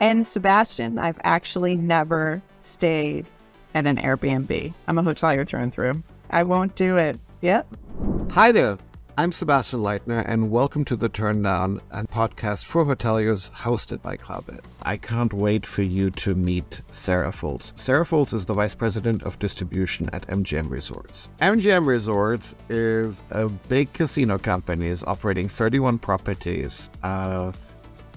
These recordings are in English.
And Sebastian, I've actually never stayed at an Airbnb. I'm a hotelier through and through. I won't do it. Yep. Hi there. I'm Sebastian Leitner, and welcome to the Turndown, a podcast for hoteliers hosted by Cloudbeds. I can't wait for you to meet Sarah Fults. Sarah Fults is the Vice President of Distribution at MGM Resorts. MGM Resorts is a big casino company, is operating 31 properties, uh,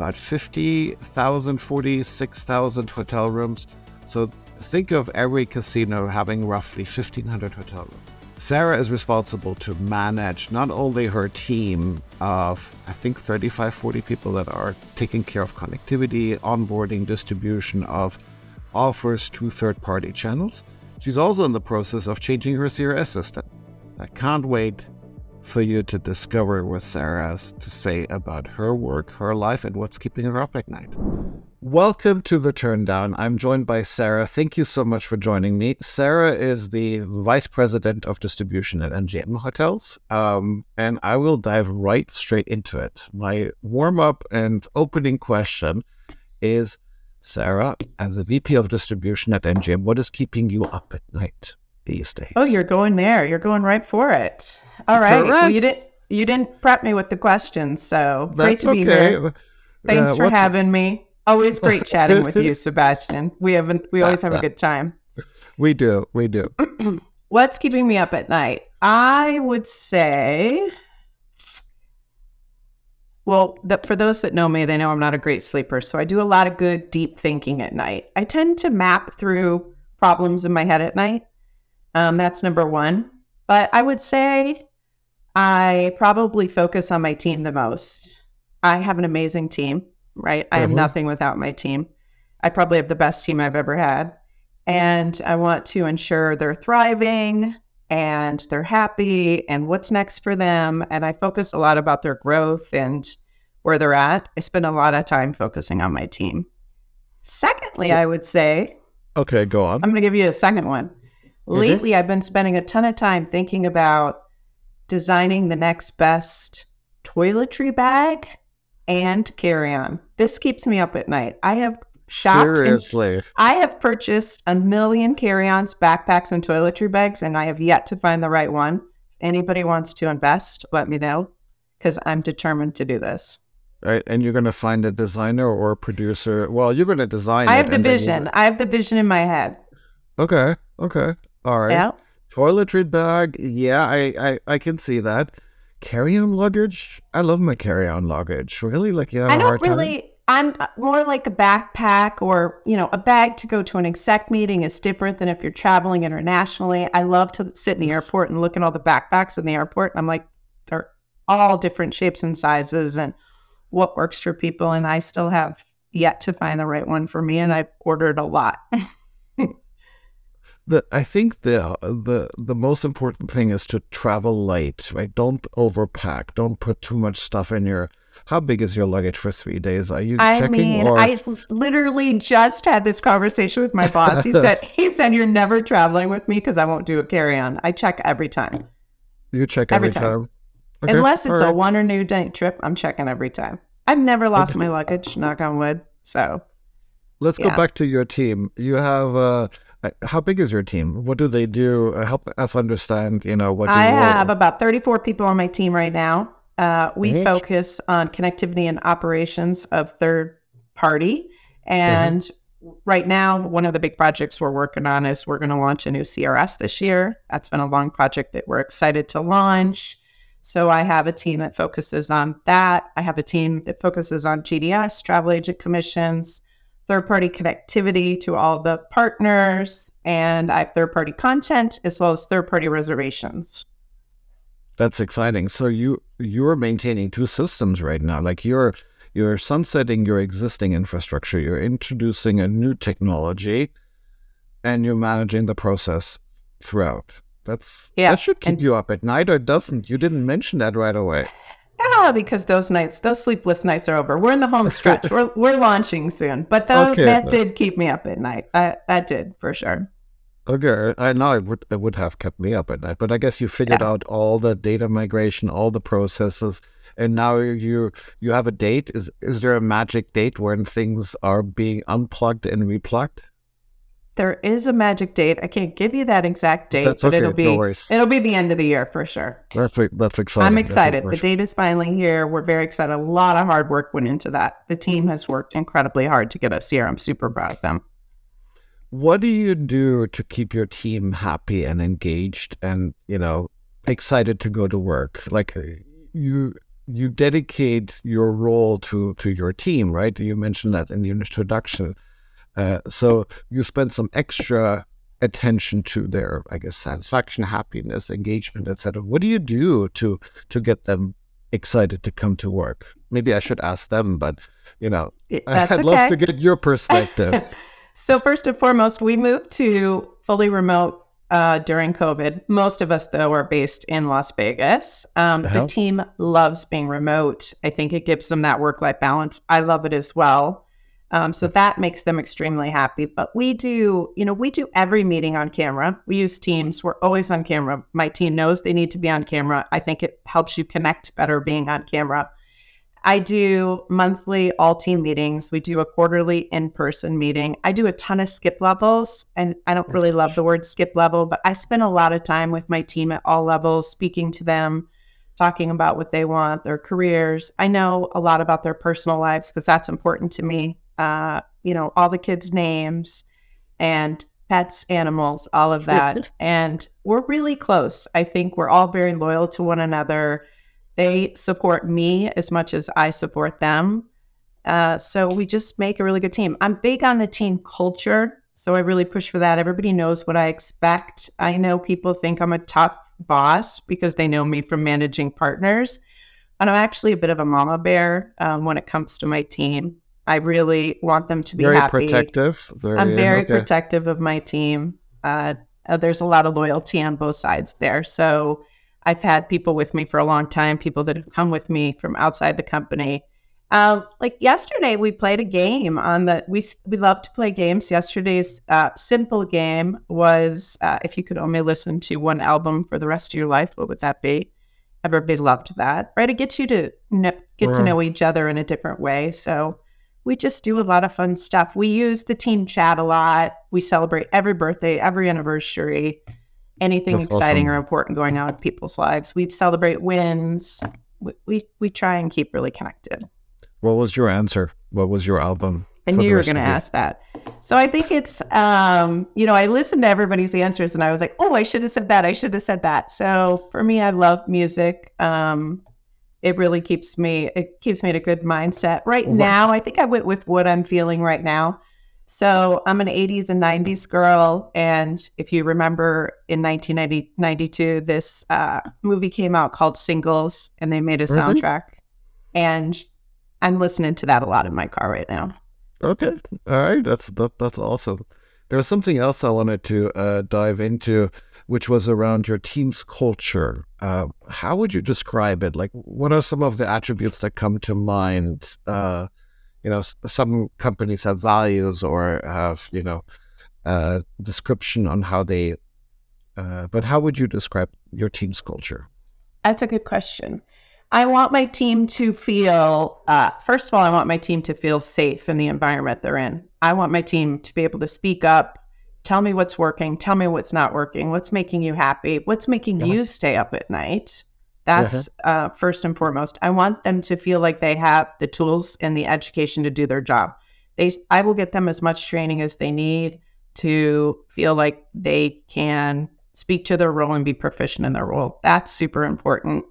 about 50,000, 46,000 hotel rooms. So think of every casino having roughly 1,500 hotel rooms. Sarah is responsible to manage not only her team of, I think, 35, 40 people that are taking care of connectivity, onboarding, distribution of offers to third party channels. She's also in the process of changing her CRS system. I can't wait for you to discover what Sarah has to say about her work, her life, and what's keeping her up at night. Welcome to the Turndown. I'm joined by Sarah. Thank you so much for joining me. Sarah is the Vice President of Distribution at MGM Hotels, um, and I will dive right straight into it. My warm up and opening question is Sarah, as a VP of Distribution at MGM, what is keeping you up at night these days? Oh, you're going there. You're going right for it. All right. Correct. Well, you didn't you didn't prep me with the questions, so That's great to be okay. here. Thanks uh, for having me. Always great chatting with you, Sebastian. We haven't we always have a good time. We do, we do. What's keeping me up at night? I would say, well, the, for those that know me, they know I'm not a great sleeper, so I do a lot of good deep thinking at night. I tend to map through problems in my head at night. Um, that's number one. But I would say I probably focus on my team the most. I have an amazing team right? I am mm-hmm. nothing without my team. I probably have the best team I've ever had. And I want to ensure they're thriving and they're happy and what's next for them. And I focus a lot about their growth and where they're at. I spend a lot of time focusing on my team. Secondly, so, I would say, okay, go on. I'm going to give you a second one. Mm-hmm. Lately, I've been spending a ton of time thinking about designing the next best toiletry bag and carry on. This keeps me up at night. I have shopped. Seriously. I have purchased a million carry ons, backpacks, and toiletry bags, and I have yet to find the right one. If anybody wants to invest, let me know because I'm determined to do this. Right. And you're going to find a designer or a producer. Well, you're going to design I have the vision. I have the vision in my head. Okay. Okay. All right. Yeah. Toiletry bag. Yeah, I, I, I can see that carry-on luggage? I love my carry-on luggage. Really, like yeah. I don't really. Time? I'm uh, more like a backpack or, you know, a bag to go to an exec meeting is different than if you're traveling internationally. I love to sit in the airport and look at all the backpacks in the airport. And I'm like, they're all different shapes and sizes and what works for people. And I still have yet to find the right one for me. And I've ordered a lot. the I think the the the most important thing is to travel light, right? Don't overpack. Don't put too much stuff in your. How big is your luggage for three days? Are you I checking? mean, or... I literally just had this conversation with my boss. He said he said you're never traveling with me because I won't do a carry on. I check every time. You check every, every time. time. Okay. Unless it's right. a one or new day trip, I'm checking every time. I've never lost okay. my luggage, knock on wood. So let's yeah. go back to your team. You have uh, uh, how big is your team? What do they do? Uh, help us understand. You know what I have about 34 people on my team right now. Uh, we focus on connectivity and operations of third party, and mm-hmm. right now, one of the big projects we're working on is we're going to launch a new CRS this year. That's been a long project that we're excited to launch. So I have a team that focuses on that. I have a team that focuses on GDS, travel agent commissions, third party connectivity to all the partners, and I have third party content as well as third party reservations. That's exciting. So you you're maintaining two systems right now. Like you're you're sunsetting your existing infrastructure, you're introducing a new technology, and you're managing the process throughout. That's yeah. that should keep and, you up at night, or doesn't? You didn't mention that right away. Ah, because those nights, those sleepless nights are over. We're in the home stretch. we're we're launching soon, but those, okay. that did keep me up at night. I, that did for sure. Okay, I know it would it would have kept me up at night, but I guess you figured yeah. out all the data migration, all the processes. and now you you have a date. Is is there a magic date when things are being unplugged and replugged? There is a magic date. I can't give you that exact date, That's but okay, it'll no be worries. it'll be the end of the year for sure. That's that's exciting. I'm excited. The date is finally here. We're very excited. A lot of hard work went into that. The team has worked incredibly hard to get us here. I'm super proud of them. What do you do to keep your team happy and engaged and, you know, excited to go to work? Like uh, you you dedicate your role to to your team, right? You mentioned that in the introduction. Uh, so you spend some extra attention to their, I guess, satisfaction, happiness, engagement, etc. What do you do to to get them excited to come to work? Maybe I should ask them, but you know, That's I'd okay. love to get your perspective. So first and foremost, we moved to fully remote uh, during COVID. Most of us, though, are based in Las Vegas. Um, Uh-huh. The team loves being remote. I think it gives them that work-life balance. I love it as well. Um, so that makes them extremely happy. But we do, you know, we do every meeting on camera. We use Teams. We're always on camera. My team knows they need to be on camera. I think it helps you connect better being on camera. I do monthly all team meetings. We do a quarterly in person meeting. I do a ton of skip levels, and I don't really love the word skip level, but I spend a lot of time with my team at all levels, speaking to them, talking about what they want, their careers. I know a lot about their personal lives because that's important to me. Uh, you know, all the kids' names and pets, animals, all of that. and we're really close. I think we're all very loyal to one another. They support me as much as I support them. Uh, so we just make a really good team. I'm big on the team culture. So I really push for that. Everybody knows what I expect. I know people think I'm a tough boss because they know me from managing partners. And I'm actually a bit of a mama bear um, when it comes to my team. I really want them to be very happy. protective. Very, I'm very okay. protective of my team. Uh, uh, there's a lot of loyalty on both sides there. So I've had people with me for a long time, people that have come with me from outside the company. Um, like yesterday, we played a game on the. We we love to play games. Yesterday's uh, simple game was uh, if you could only listen to one album for the rest of your life, what would that be? Everybody loved that, right? It gets you to know, get to know each other in a different way. So we just do a lot of fun stuff. We use the team chat a lot. We celebrate every birthday, every anniversary, anything That's exciting awesome. or important going on in people's lives. We celebrate wins. We, we we try and keep really connected. What was your answer? What was your album? I knew you were going to ask that. So I think it's, um, you know, I listened to everybody's answers and I was like, oh, I should have said that. I should have said that. So for me, I love music. Um, it really keeps me, it keeps me in a good mindset. Right Right. now, I think I went with what I'm feeling right now. So I'm an 80s and 90s girl. And if you remember in 1992, this uh, movie came out called Singles and they made a Really? soundtrack. And I'm listening to that a lot in my car right now. Okay, all right, that's that, that's awesome. There was something else I wanted to uh, dive into, which was around your team's culture. Uh, how would you describe it? Like, what are some of the attributes that come to mind? Uh, you know, some companies have values or have you know uh, description on how they. Uh, but how would you describe your team's culture? That's a good question. I want my team to feel, uh, first of all, I want my team to feel safe in the environment they're in. I want my team to be able to speak up, tell me what's working, tell me what's not working, what's making you happy, what's making Yeah. you stay up at night. That's uh, first and foremost. I want them to feel like they have the tools and the education to do their job. They, I will get them as much training as they need to feel like they can speak to their role and be proficient in their role. That's super important.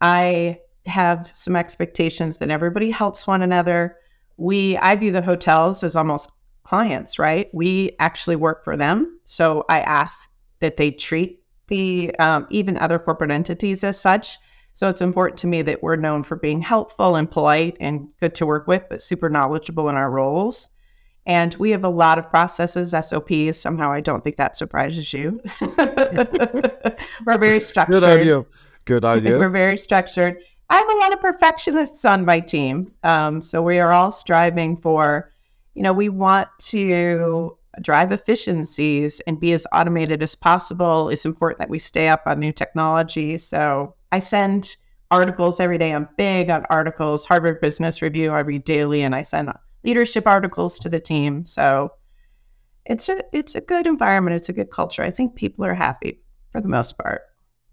I have some expectations that everybody helps one another. We I view the hotels as almost clients, right? We actually work for them, so I ask that they treat the um, even other corporate entities as such. So it's important to me that we're known for being helpful and polite and good to work with, but super knowledgeable in our roles. And we have a lot of processes, SOPs. Somehow I don't think that surprises you. we're very structured. Good idea. Good idea. We're very structured. I have a lot of perfectionists on my team. Um, so we are all striving for, you know, we want to drive efficiencies and be as automated as possible. It's important that we stay up on new technology. So I send articles every day. I'm big on articles. Harvard Business Review, I read daily, and I send leadership articles to the team. So it's a it's a good environment. It's a good culture. I think people are happy for the most part.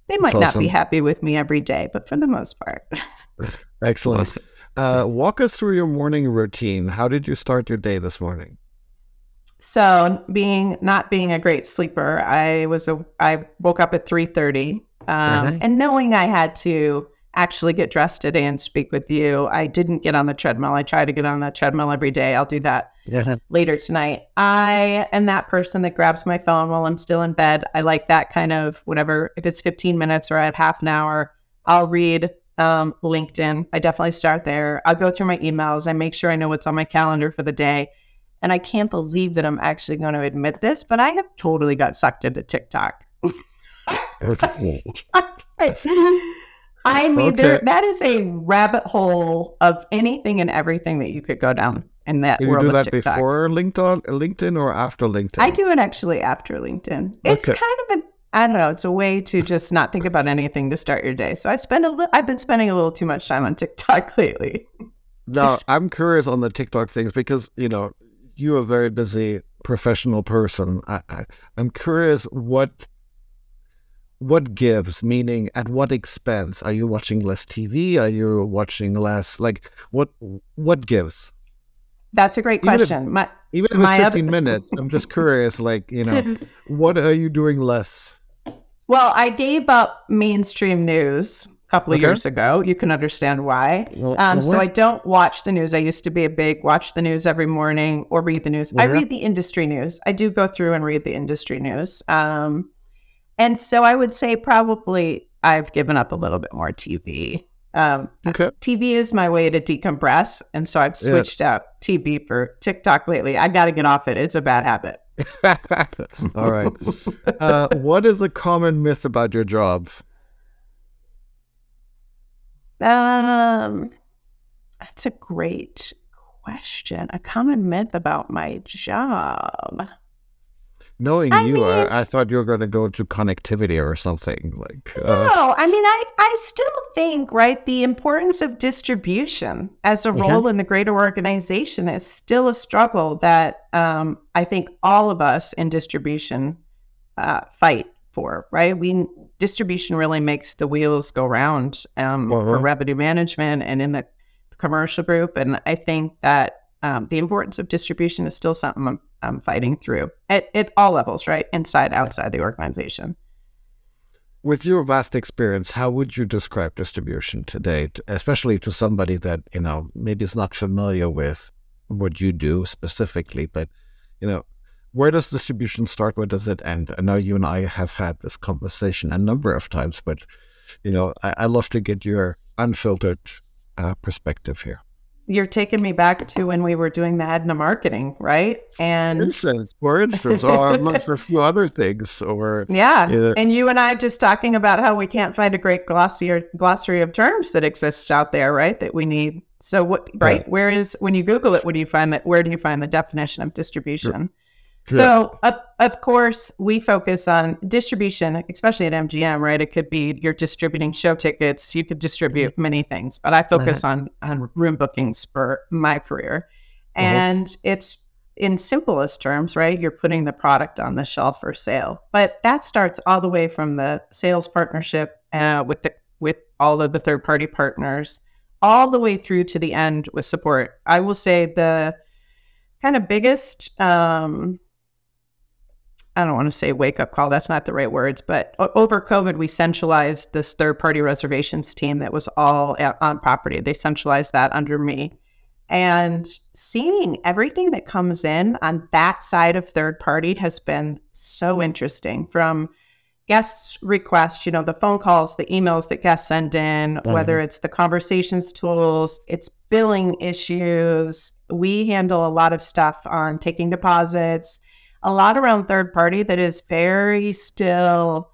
They might That's not be happy with me every day, but for the most part. Excellent. Uh, walk us through your morning routine. How did you start your day this morning? So, being not being a great sleeper, I was a I woke up at three thirty, um, and knowing I had to actually get dressed today and speak with you, I didn't get on the treadmill. I try to get on the treadmill every day. I'll do that Yeah. later tonight. I am that person that grabs my phone while I'm still in bed. I like that kind of whatever. If it's 15 minutes or I have half an hour, I'll read um, LinkedIn. I definitely start there. I'll go through my emails. I make sure I know what's on my calendar for the day. And I can't believe that I'm actually going to admit this, but I have totally got sucked into TikTok. I mean, there, that is a rabbit hole of anything and everything that you could go down in that Did you world do of that TikTok. before LinkedIn, LinkedIn or after LinkedIn? I do it actually after LinkedIn. It's Okay. kind of a I don't know. It's a way to just not think about anything to start your day. So I spend a little. I've been spending a little too much time on TikTok lately. Now, I'm curious on the TikTok things because, you know, you're a very busy professional person. I, I, I'm curious what what gives, meaning at what expense? Are you watching less TV? Are you watching less? Like, what what gives? That's a great Even if- question. My Even if it's My other- 15 minutes, I'm just curious, like, you know, what are you doing less? Well, I gave up mainstream news a couple of Okay. years ago. You can understand why. Well, Um, so I don't watch the news. I used to be a big watch the news every morning or read the news. I read the industry news. I do go through and read the industry news. Um, and so I would say probably I've given up a little bit more TV. Um, Okay. TV is my way to decompress, and so I've Yeah. switched out TV for TikTok lately. I got to get off it. It's a bad habit. All right. Uh, what is a common myth about your job? Um, that's a great question. A common myth about my job. Knowing I you, mean- I, I thought you were going to go to connectivity or something. Like, uh, No, I mean, I, I still think, right, the importance of distribution as a role in the greater organization is still a struggle that um, I think all of us in distribution uh, fight for, right? We distribution really makes the wheels go round um, for Uh-huh. revenue management and in the commercial group, and I think that um, the importance of distribution is still something I'm, I'm fighting through at, at all levels, right, inside, outside the organization. with your vast experience, how would you describe distribution today, especially to somebody that, you know, maybe is not familiar with what you do specifically, but, you know, where does distribution start? Where does it end? I know you and I have had this conversation a number of times, but, you know, I, I love to get your unfiltered uh, perspective here. You're taking me back to when we were doing the Hedna marketing, right? For And instance, for instance, or amongst a few other things, or yeah, Yeah. and you and I just talking about how we can't find a great glossary glossary of terms that exists out there, right? That we need. So what, right? Right. Where is when you Google it? What do you find that? Where do you find the definition of distribution? Sure. So, of, of course, we focus on distribution, especially at MGM, right? It could be you're distributing show tickets. You could distribute many things, but I focus on on room bookings for my career, Uh-huh. and it's in simplest terms, right? You're putting the product on the shelf for sale, but that starts all the way from the sales partnership uh, with the with all of the third party partners, all the way through to the end with support. I will say the kind of biggest um, I don't want to say wake up call. That's not the right words. But over COVID, we centralized this third party reservations team that was all a- on property. They centralized that under me. And seeing everything that comes in on that side of third party has been so interesting from guests requests, you know, the phone calls, the emails that guests send in, mm-hmm. whether it's the conversations tools, it's billing issues. We handle a lot of stuff on taking deposits, a lot around third party that is very still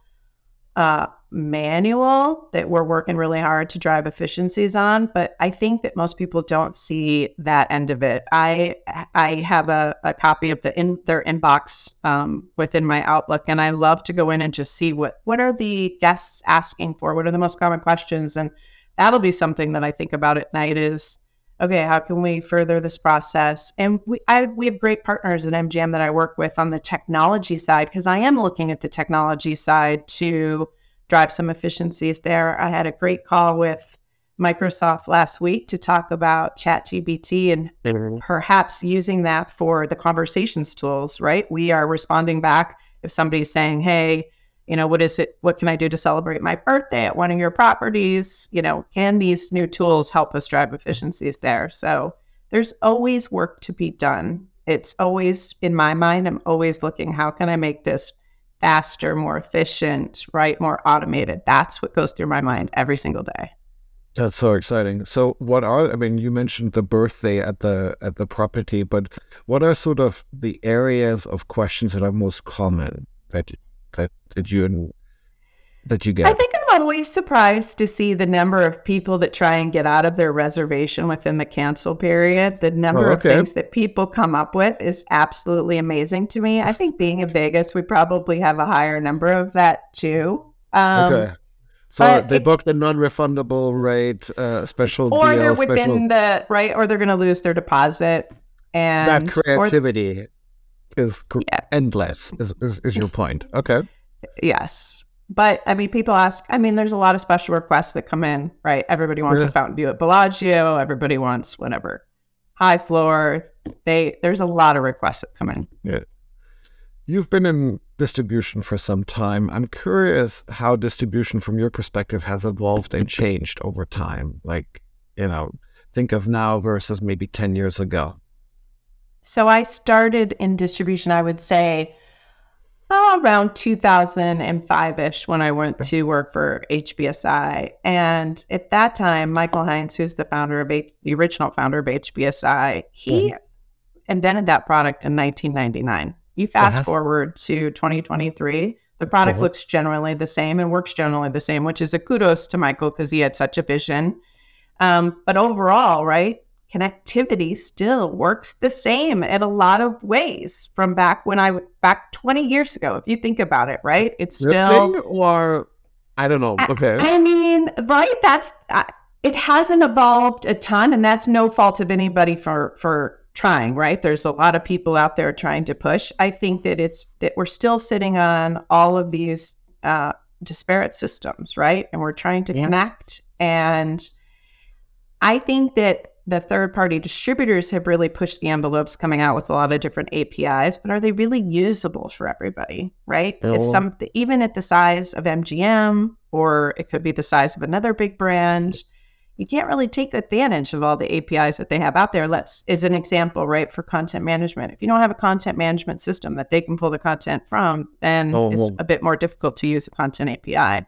uh, manual that we're working really hard to drive efficiencies on. But I think that most people don't see that end of it. I I have a, a copy of the in their inbox um, within my Outlook, and I love to go in and just see what what are the guests asking for, what are the most common questions, and that'll be something that I think about at night is okay, how can we further this process? And we I, we have great partners at MGM that I work with on the technology side because I am looking at the technology side to drive some efficiencies there. I had a great call with Microsoft last week to talk about ChatGPT and Mhm. perhaps using that for the conversations tools, right? We are responding back if somebody's saying, hey, you know, what is it? What can I do to celebrate my birthday at one of your properties? You know, can these new tools help us drive efficiencies there? So there's always work to be done. It's always in my mind, I'm always looking, how can I make this faster, more efficient, right? More automated. That's what goes through my mind every single day. That's so exciting. So, what are I mean? You mentioned the birthday at the at the property, but what are sort of the areas of questions that are most common that that that you that you get? I think I'm always surprised to see the number of people that try and get out of their reservation within the cancel period. The number Oh, of things that people come up with is absolutely amazing to me. I think being in Vegas, we probably have a higher number of that too. Um, okay. So they it- booked a non-refundable rate, uh, special Or deal, they're within special the right, or they're going to lose their deposit. that And or- creativity is Yeah. endless. Is, is is your point? Okay. Yes. But I mean, people ask, I mean, there's a lot of special requests that come in, right? Everybody wants Yeah. a fountain view at Bellagio. Everybody wants whatever. High floor. They there's a lot of requests that come in. Yeah. You've been in distribution for some time. I'm curious how distribution from your perspective has evolved and changed over time. Like, you know, think of now versus maybe 10 years ago. So I started in distribution, I would say oh, around 2005 ish when I went to work for HBSI. And at that time, Michael Hines, who's the founder of H- the original founder of HBSI, he invented that product in 1999. You fast Uh-huh. forward to 2023, the product Uh-huh. looks generally the same and works generally the same, which is a kudos to Michael because he had such a vision. Um, but overall, right, connectivity still works the same in a lot of ways from back when I w- back 20 years ago. If you think about it, right, it's still. or I don't know. I- Okay. I mean, right? That's uh, it hasn't evolved a ton, and that's no fault of anybody for for trying. Right? There's a lot of people out there trying to push. I think that it's that we're still sitting on all of these uh, disparate systems, right? And we're trying to Yeah. connect. And I think that the third party distributors have really pushed the envelopes coming out with a lot of different APIs, but are they really usable for everybody? Right? No. It's some even at the size of MGM, or it could be the size of another big brand. You can't really take advantage of all the APIs that they have out there. Let's is an example, right, for content management. If you don't have a content management system that they can pull the content from, then Oh, it's a bit more difficult to use a content API.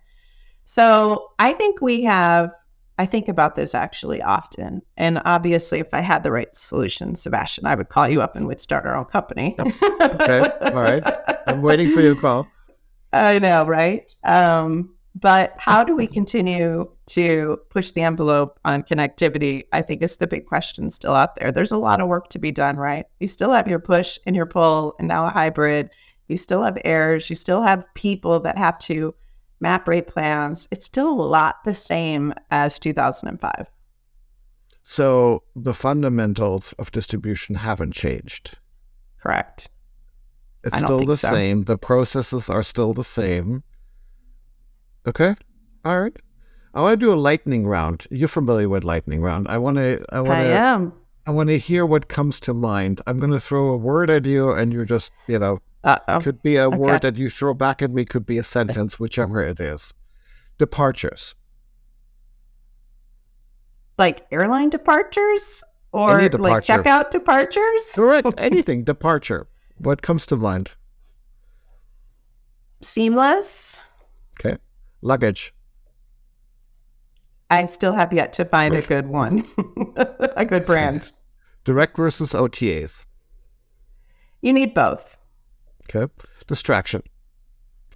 So I think we have I think about this actually often. And obviously, if I had the right solution, Sebastian, I would call you up and we'd start our own company. Okay. All right. I'm waiting for your call. I know, right? Um, but how do we continue to push the envelope on connectivity? I think is the big question still out there. There's a lot of work to be done, right? You still have your push and your pull, and now a hybrid. You still have errors. You still have people that have to map rate plans. It's still a lot the same as 2005. So the fundamentals of distribution haven't changed. Correct. It's still the so. same. The processes are still the same. Okay. All right. I want to do a lightning round. You're familiar with lightning round. I want to. I want I to. am. I want to hear what comes to mind. I'm going to throw a word at you, and you're just, you know, Uh-oh. could be a okay. word that you throw back at me, could be a sentence, whichever it is. Departures. Like airline departures or Any like departure. checkout departures? Correct. Anything. Departure. What comes to mind? Seamless. Okay. Luggage. I still have yet to find a good one, a good brand. Direct versus OTAs. You need both. Okay. Distraction.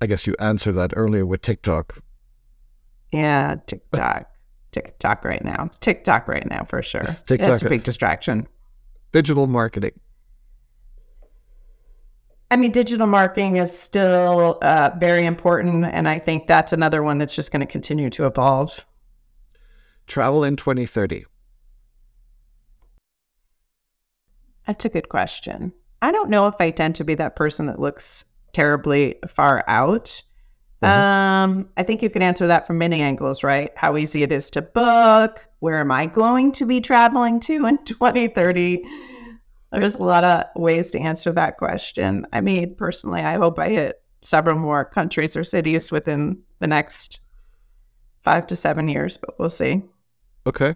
I guess you answered that earlier with TikTok. Yeah, TikTok. TikTok right now. TikTok right now for sure. TikTok. That's a big distraction. Digital marketing. I mean, digital marketing is still uh, very important, and I think that's another one that's just going to continue to evolve. travel in 2030? That's a good question. I don't know if I tend to be that person that looks terribly far out. Mhm. Um, I think you can answer that from many angles, right? How easy it is to book. Where am I going to be traveling to in 2030? There's a lot of ways to answer that question. I mean, personally, I hope I hit several more countries or cities within the next five to seven years, but we'll see. Okay.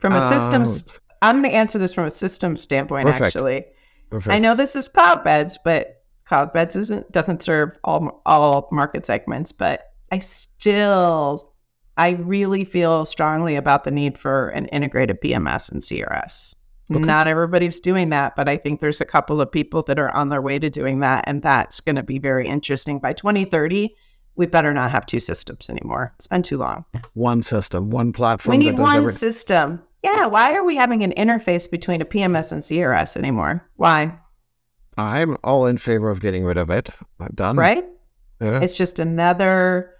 From a Uh, systems, I'm going to answer this from a system standpoint, Perfect. actually. Perfect. I know this is Cloudbeds, but Cloudbeds isn't doesn't serve all all market segments. But I still, I really feel strongly about the need for an integrated PMS and CRS. Okay. Not everybody's doing that, but I think there's a couple of people that are on their way to doing that, and that's going to be very interesting. By 2030, we better not have two systems anymore. It's been too long. One system, one platform. We that need one every- system. Yeah, why are we having an interface between a PMS and CRS anymore? Why? I'm all in favor of getting rid of it. I'm done. Right? Yeah. It's just another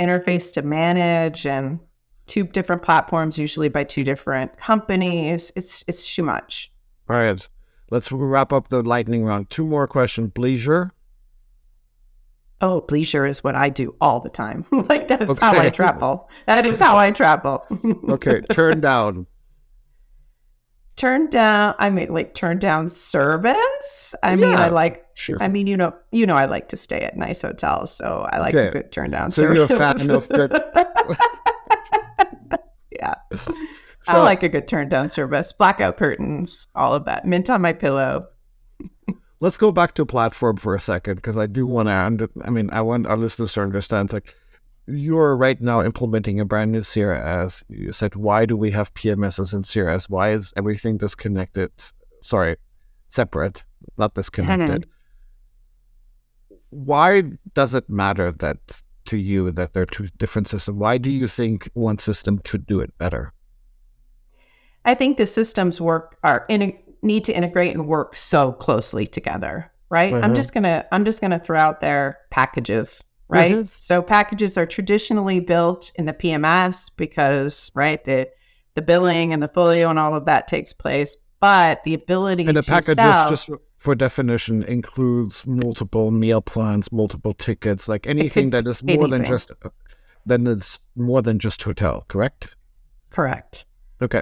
interface to manage and two different platforms, usually by two different companies. It's it's too much. All right. Let's wrap up the lightning round. Two more questions. Bleisure. Oh, leisure is what I do all the time. like that's how I travel. That is how I travel. Okay. Turn down. turn down. I mean, like turn down service. I mean, I like Sure. I mean, you know, you know, I like to stay at nice hotels, so I like Okay. a good turn down. So you're a fan of good- yeah, I like a good turn down service, blackout curtains, all of that. Mint on my pillow. Let's go back to platform for a second because I do mm-hmm. want to. Under, I mean, I want our listeners to understand. Like, you're right now implementing a brand new CRS. You said, why do we have PMSs and CRS? Why is everything disconnected? Sorry, separate, not disconnected. Why does it matter that to you that they're two different systems? Why do you think one system could do it better? I think the systems work are in need to integrate and work so closely together, right? I'm Mhm. just gonna I'm just gonna throw out there packages, right? Mhm. So packages are traditionally built in the PMS because right the the billing and the folio and all of that takes place, but the ability And the to packages, sell, just for definition, includes multiple meal plans, multiple tickets, like anything that is more than just than it's more than just hotel. Correct? correct. Okay.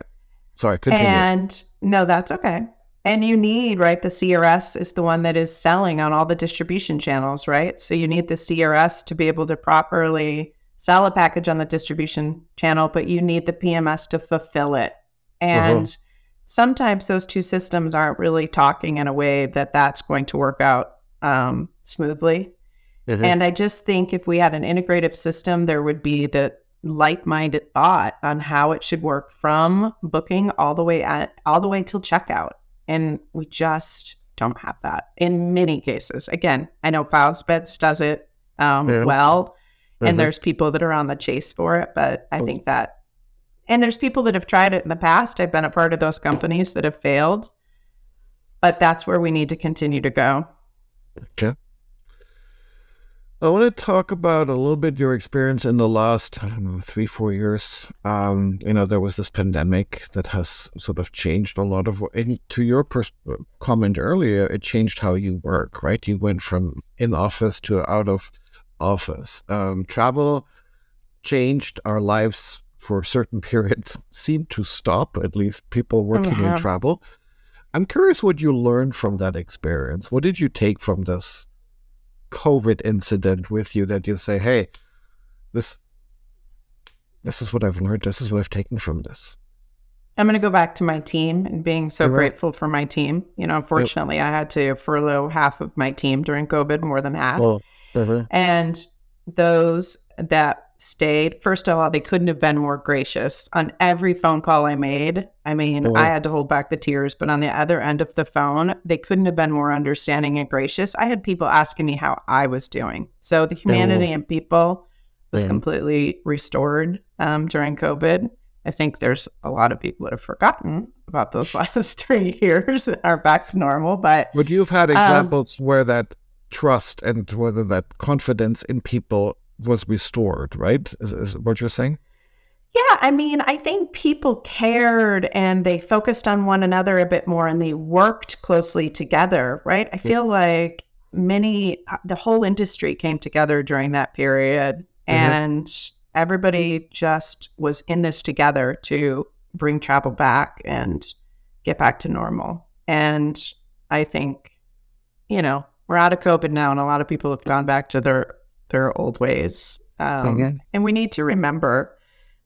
Sorry. Continue. And no, that's okay. And you need, right? The CRS is the one that is selling on all the distribution channels, right? So you need the CRS to be able to properly sell a package on the distribution channel, but you need the PMS to fulfill it. And sometimes those two systems aren't really talking in a way that that's going to work out um, smoothly. Mhm. And I just think if we had an integrative system, there would be the like-minded thought on how it should work from booking all the way at all the way till checkout. And we just don't have that in many cases. Again, I know Beds does it um, Yeah. well, and there's people that are on the chase for it, but I think that and there's people that have tried it in the past. I've been a part of those companies that have failed. But that's where we need to continue to go. Okay. I want to talk about a little bit your experience in the last, I don't know, three, four years. Um, you know, there was this pandemic that has sort of changed a lot of, and to your pers- comment earlier, it changed how you work, right? You went from in office to out of office. Um, travel changed our lives for certain periods, seemed to stop, at least people working in travel. I'm curious what you learned from that experience. What did you take from this COVID incident with you that you say, hey, this this is what I've learned, this is what I've taken from this. I'm going to go back to my team and being so right. grateful for my team. You know, unfortunately, I had to furlough half of my team during COVID, more than half. uh-huh. And those that stayed, first of all, they couldn't have been more gracious. On every phone call I made, I mean, Mhm. I had to hold back the tears, but on the other end of the phone, they couldn't have been more understanding and gracious. I had people asking me how I was doing. So the humanity in people was Mhm. completely restored um, during COVID. I think there's a lot of people that have forgotten about those last three years and are back to normal, but would you've had Um, examples where that trust and whether that confidence in people was restored, right? Is, is what you're saying? Yeah, I mean, I think people cared and they focused on one another a bit more and they worked closely together, right? I feel like many, uh, the whole industry came together during that period and everybody just was in this together to bring travel back and get back to normal. And I think, you know, we're out of COVID now and a lot of people have gone back to their, their old ways. Um, Okay. And we need to remember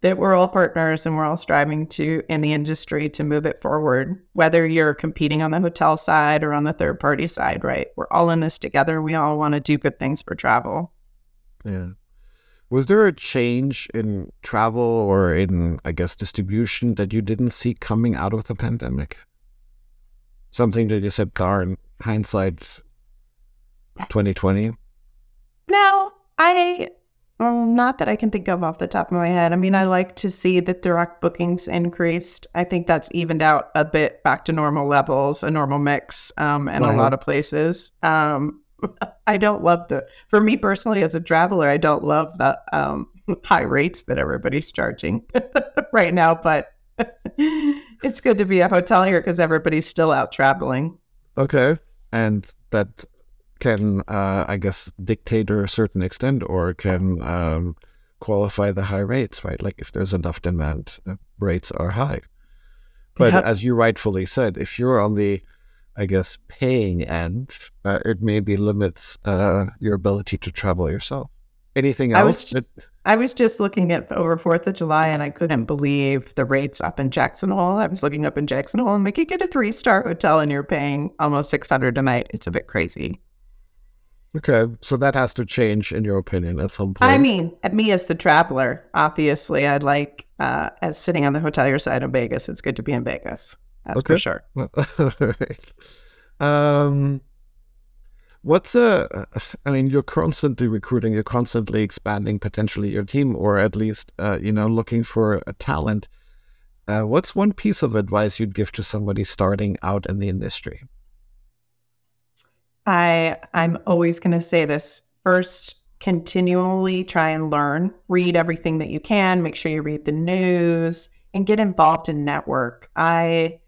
that we're all partners and we're all striving to in the industry to move it forward whether you're competing on the hotel side or on the third party side right we're all in this together we all want to do good things for travel Yeah. Was there a change in travel or in, I guess, distribution that you didn't see coming out of the pandemic? Something that you said, darn, hindsight 2020? no i well, not that i can think of off the top of my head. I mean i like to see that direct bookings increased. I think that's evened out a bit back to normal levels a normal mix um, in a lot of places. Um, i don't love the for me personally as a traveler i don't love the um, high rates that everybody's charging right now but it's good to be a hotelier because everybody's still out traveling. Okay. And that can, uh, I guess, dictate to a certain extent or can um, qualify the high rates, right? Like if there's enough demand, uh, rates are high. But Yep. as you rightfully said, if you're on the, I guess, paying end, uh, it maybe limits uh, your ability to travel yourself. Anything I was else? that- I was just looking at over Fourth of July, and I couldn't believe the rates up in Jackson Hole. I was looking up in Jackson Hole, and they could get a three star hotel, and you're paying almost six hundred a night. It's a bit crazy. Okay, so that has to change, in your opinion, at some point. I mean, at me as the traveler, obviously, I'd like uh, as sitting on the hotelier side of Vegas. It's good to be in Vegas. That's for sure. Um, what's uh, I mean, you're constantly recruiting, you're constantly expanding potentially your team, or at least, uh, you know, looking for a talent. Uh, what's one piece of advice you'd give to somebody starting out in the industry? I I'm always going to say this. First continually try and learn. Read everything that you can. Make sure you read the news and get involved in network. I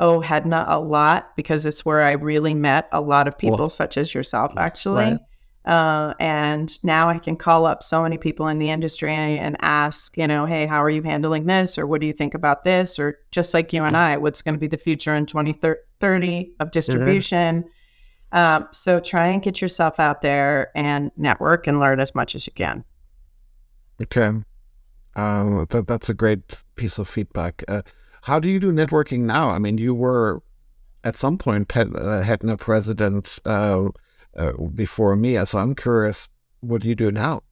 owe Hedna a lot because it's where I really met a lot of people Well, such as yourself actually. right. uh, and now I can call up so many people in the industry and ask you know hey how are you handling this? Or what do you think about this? Or just like you and I what's going to be the future in 2030 of distribution um, so try and get yourself out there and network and learn as much as you can. Okay, um, that that's a great piece of feedback. Uh, how do you do networking now? I mean, you were at some point pet, uh, Hedna president uh, uh, before me, so I'm curious. What do you do now?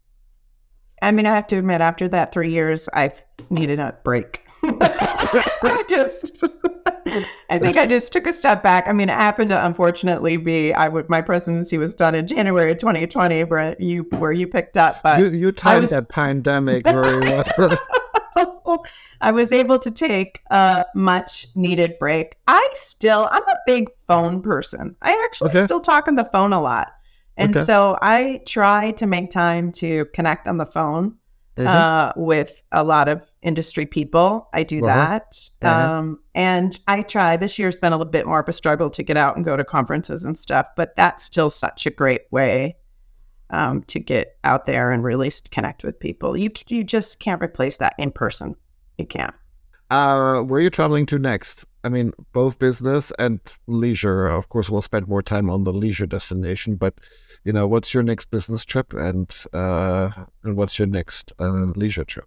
I mean, I have to admit, after that three years, I've needed a break. I just, I think I just took a step back. I mean, it happened to unfortunately be I would my presidency was done in January of 2020, where you where you picked up, but you you timed was- that pandemic very well. I was able to take a much needed break. I still, I'm a big phone person. I actually Okay. still talk on the phone a lot. And Okay. so I try to make time to connect on the phone Mhm. uh, with a lot of industry people. I do Uh-huh. that. Uh-huh. Um, and I try, this year's been a little bit more of a struggle to get out and go to conferences and stuff, but that's still such a great way um, to get out there and really connect with people. You, you just can't replace that in person. You can't. Uh, where are you traveling to next? I mean, both business and leisure. Of course, we'll spend more time on the leisure destination, but you know, what's your next business trip and uh, and what's your next uh, leisure trip?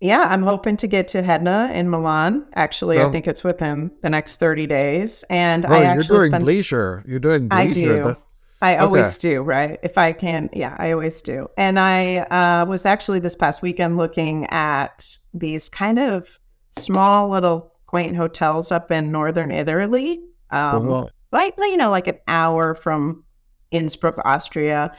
Yeah, I'm hoping to get to Hedna in Milan. Actually, I think it's within the next 30 days. And Oh, I you're doing spent leisure. You're doing I do. I Okay. always do, right? If I can, yeah, I always do. And I uh, was actually this past weekend looking at these kind of small little quaint hotels up in northern Italy, um, well, like you know, like an hour from Innsbruck, Austria.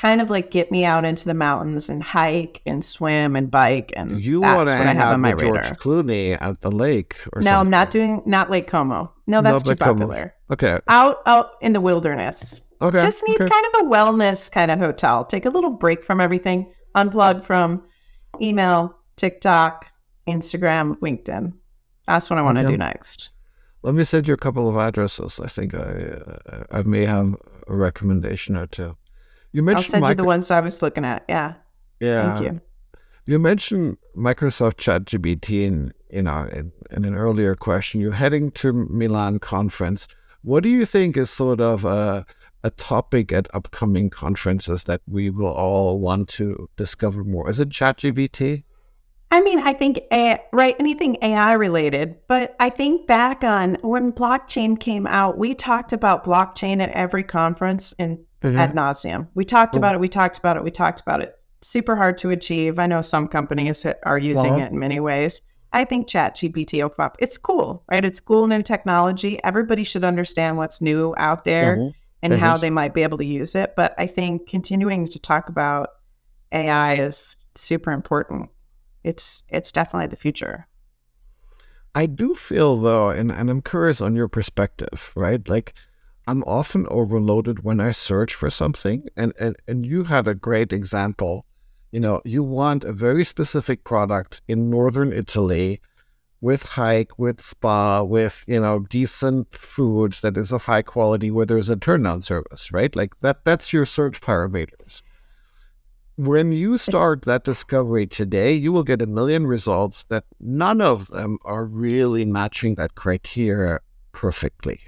Kind of like get me out into the mountains and hike and swim and bike, and you that's want to what I hang have out on my George radar. Clooney at the lake or No, I'm not doing not Lake Como. No, that's Not too Lake Como. popular. Okay. Out, out in the wilderness. Okay. Just need okay. kind of a wellness kind of hotel. Take a little break from everything, unplug from email, TikTok, Instagram, LinkedIn. That's what I want to Okay. do next. Let me send you a couple of addresses. I think I uh, I may have a recommendation or two. You I'll mentioned send you the ones I was looking at. Yeah. yeah. Thank you. You mentioned Microsoft ChatGPT in you know in, in an earlier question. You're heading to Milan conference. What do you think is sort of a a topic at upcoming conferences that we will all want to discover more? Is it ChatGPT? I mean, I think, A- right, anything AI related, but I think back on when blockchain came out, we talked about blockchain at every conference and ad nauseum. We talked about it, we talked about it, we talked about it. Super hard to achieve. I know some companies are using Uh-huh. it in many ways. I think ChatGPT will pop. It's cool, right? It's cool new technology. Everybody should understand what's new out there Mhm. and how is. they might be able to use it. But I think continuing to talk about AI is super important. It's it's definitely the future. I do feel though, and, and I'm curious on your perspective, right? Like I'm often overloaded when I search for something and, and, and you had a great example. You know, you want a very specific product in northern Italy with hike, with spa, with, you know, decent food that is of high quality where there's a turn down service, right? Like that that's your search parameters. When you start that discovery today, you will get a million results that none of them are really matching that criteria perfectly.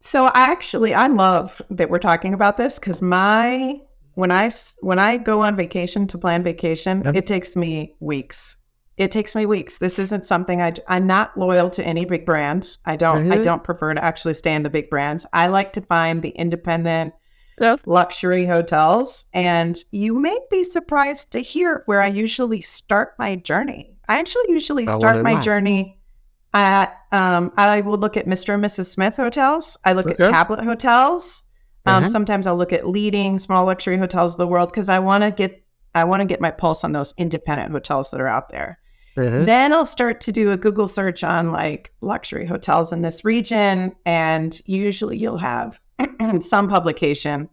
So I actually I love that we're talking about this because my when I when I go on vacation to plan vacation, Yeah. it takes me weeks. It takes me weeks. This isn't something I I'm not loyal to any big brand. I don't I Mhm. don't prefer to actually stay in the big brands. I like to find the independent luxury hotels and you may be surprised to hear where I usually start my journey. I actually usually start my journey at um, I will look at Mr. and Mrs. Smith hotels. I look Okay. at tablet hotels. Um, Uh-huh. Sometimes I'll look at leading small luxury hotels of the world because I want to get I want to get my pulse on those independent hotels that are out there. Mhm. Then I'll start to do a Google search on like luxury hotels in this region, and usually you'll have some publication,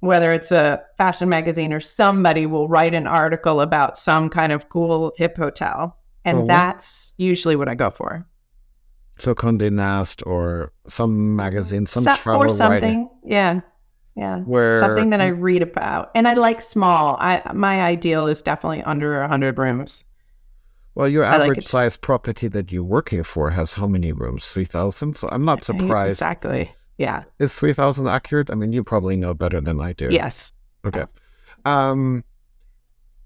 whether it's a fashion magazine or somebody will write an article about some kind of cool hip hotel, and that's usually what I go for. So Condé Nast or some magazine, some So- travel or writing something. Yeah. Yeah. where Something that I read about. And I like small. I my ideal is definitely under 100 rooms. well, your like average it. size property that you're working for has how many rooms? Three thousand. So I'm not surprised. Exactly. Yeah. Is three thousand accurate? I mean, you probably know better than I do. Yes. Okay. Um.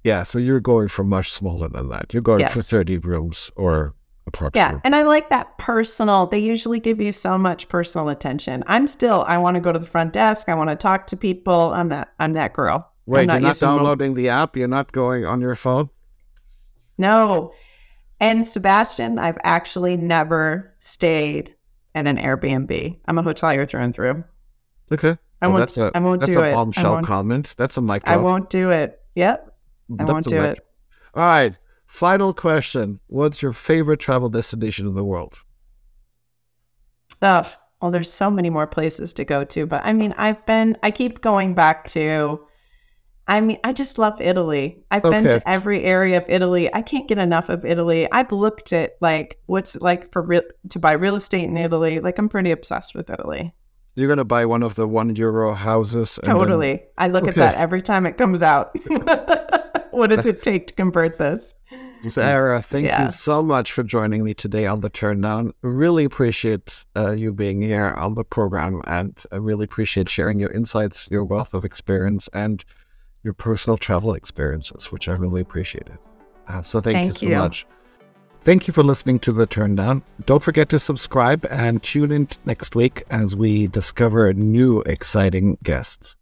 Yeah. So you're going for much smaller than that. You're going for thirty rooms or Yeah. approximately. And I like that personal. They usually give you so much personal attention. I'm still I want to go to the front desk. I want to talk to people. I'm that I'm that girl. Wait, you're not using mo- downloading the app. You're not going on your phone. No. And Sebastian, I've actually never stayed at an Airbnb. I'm a hotelier through and through. Okay. I Well, won't that's a I won't that's do a it. I bombshell comment. That's a mic I won't do it. Yep. I won't do it. All right. Final question. What's your favorite travel destination in the world? Oh, well, there's so many more places to go to, but I mean, I've been, I keep going back to, I mean, I just love Italy. I've been to every area of Italy. I can't get enough of Italy. I've looked at like what's it like for real to buy real estate in Italy. Like, I'm pretty obsessed with Italy. You're gonna buy one of the one euro houses. and then- Totally. I look at that every time it comes out. what does it take to convert this? Sarah, thank Yeah. you so much for joining me today on the Turn Down. Really appreciate uh, you being here on the program, and I really appreciate sharing your insights, your wealth of experience, and your personal travel experiences, which I really appreciated. Uh, so thank, you so you. much. Thank you for listening to the Turn Down. Don't forget to subscribe and tune in next week as we discover new exciting guests.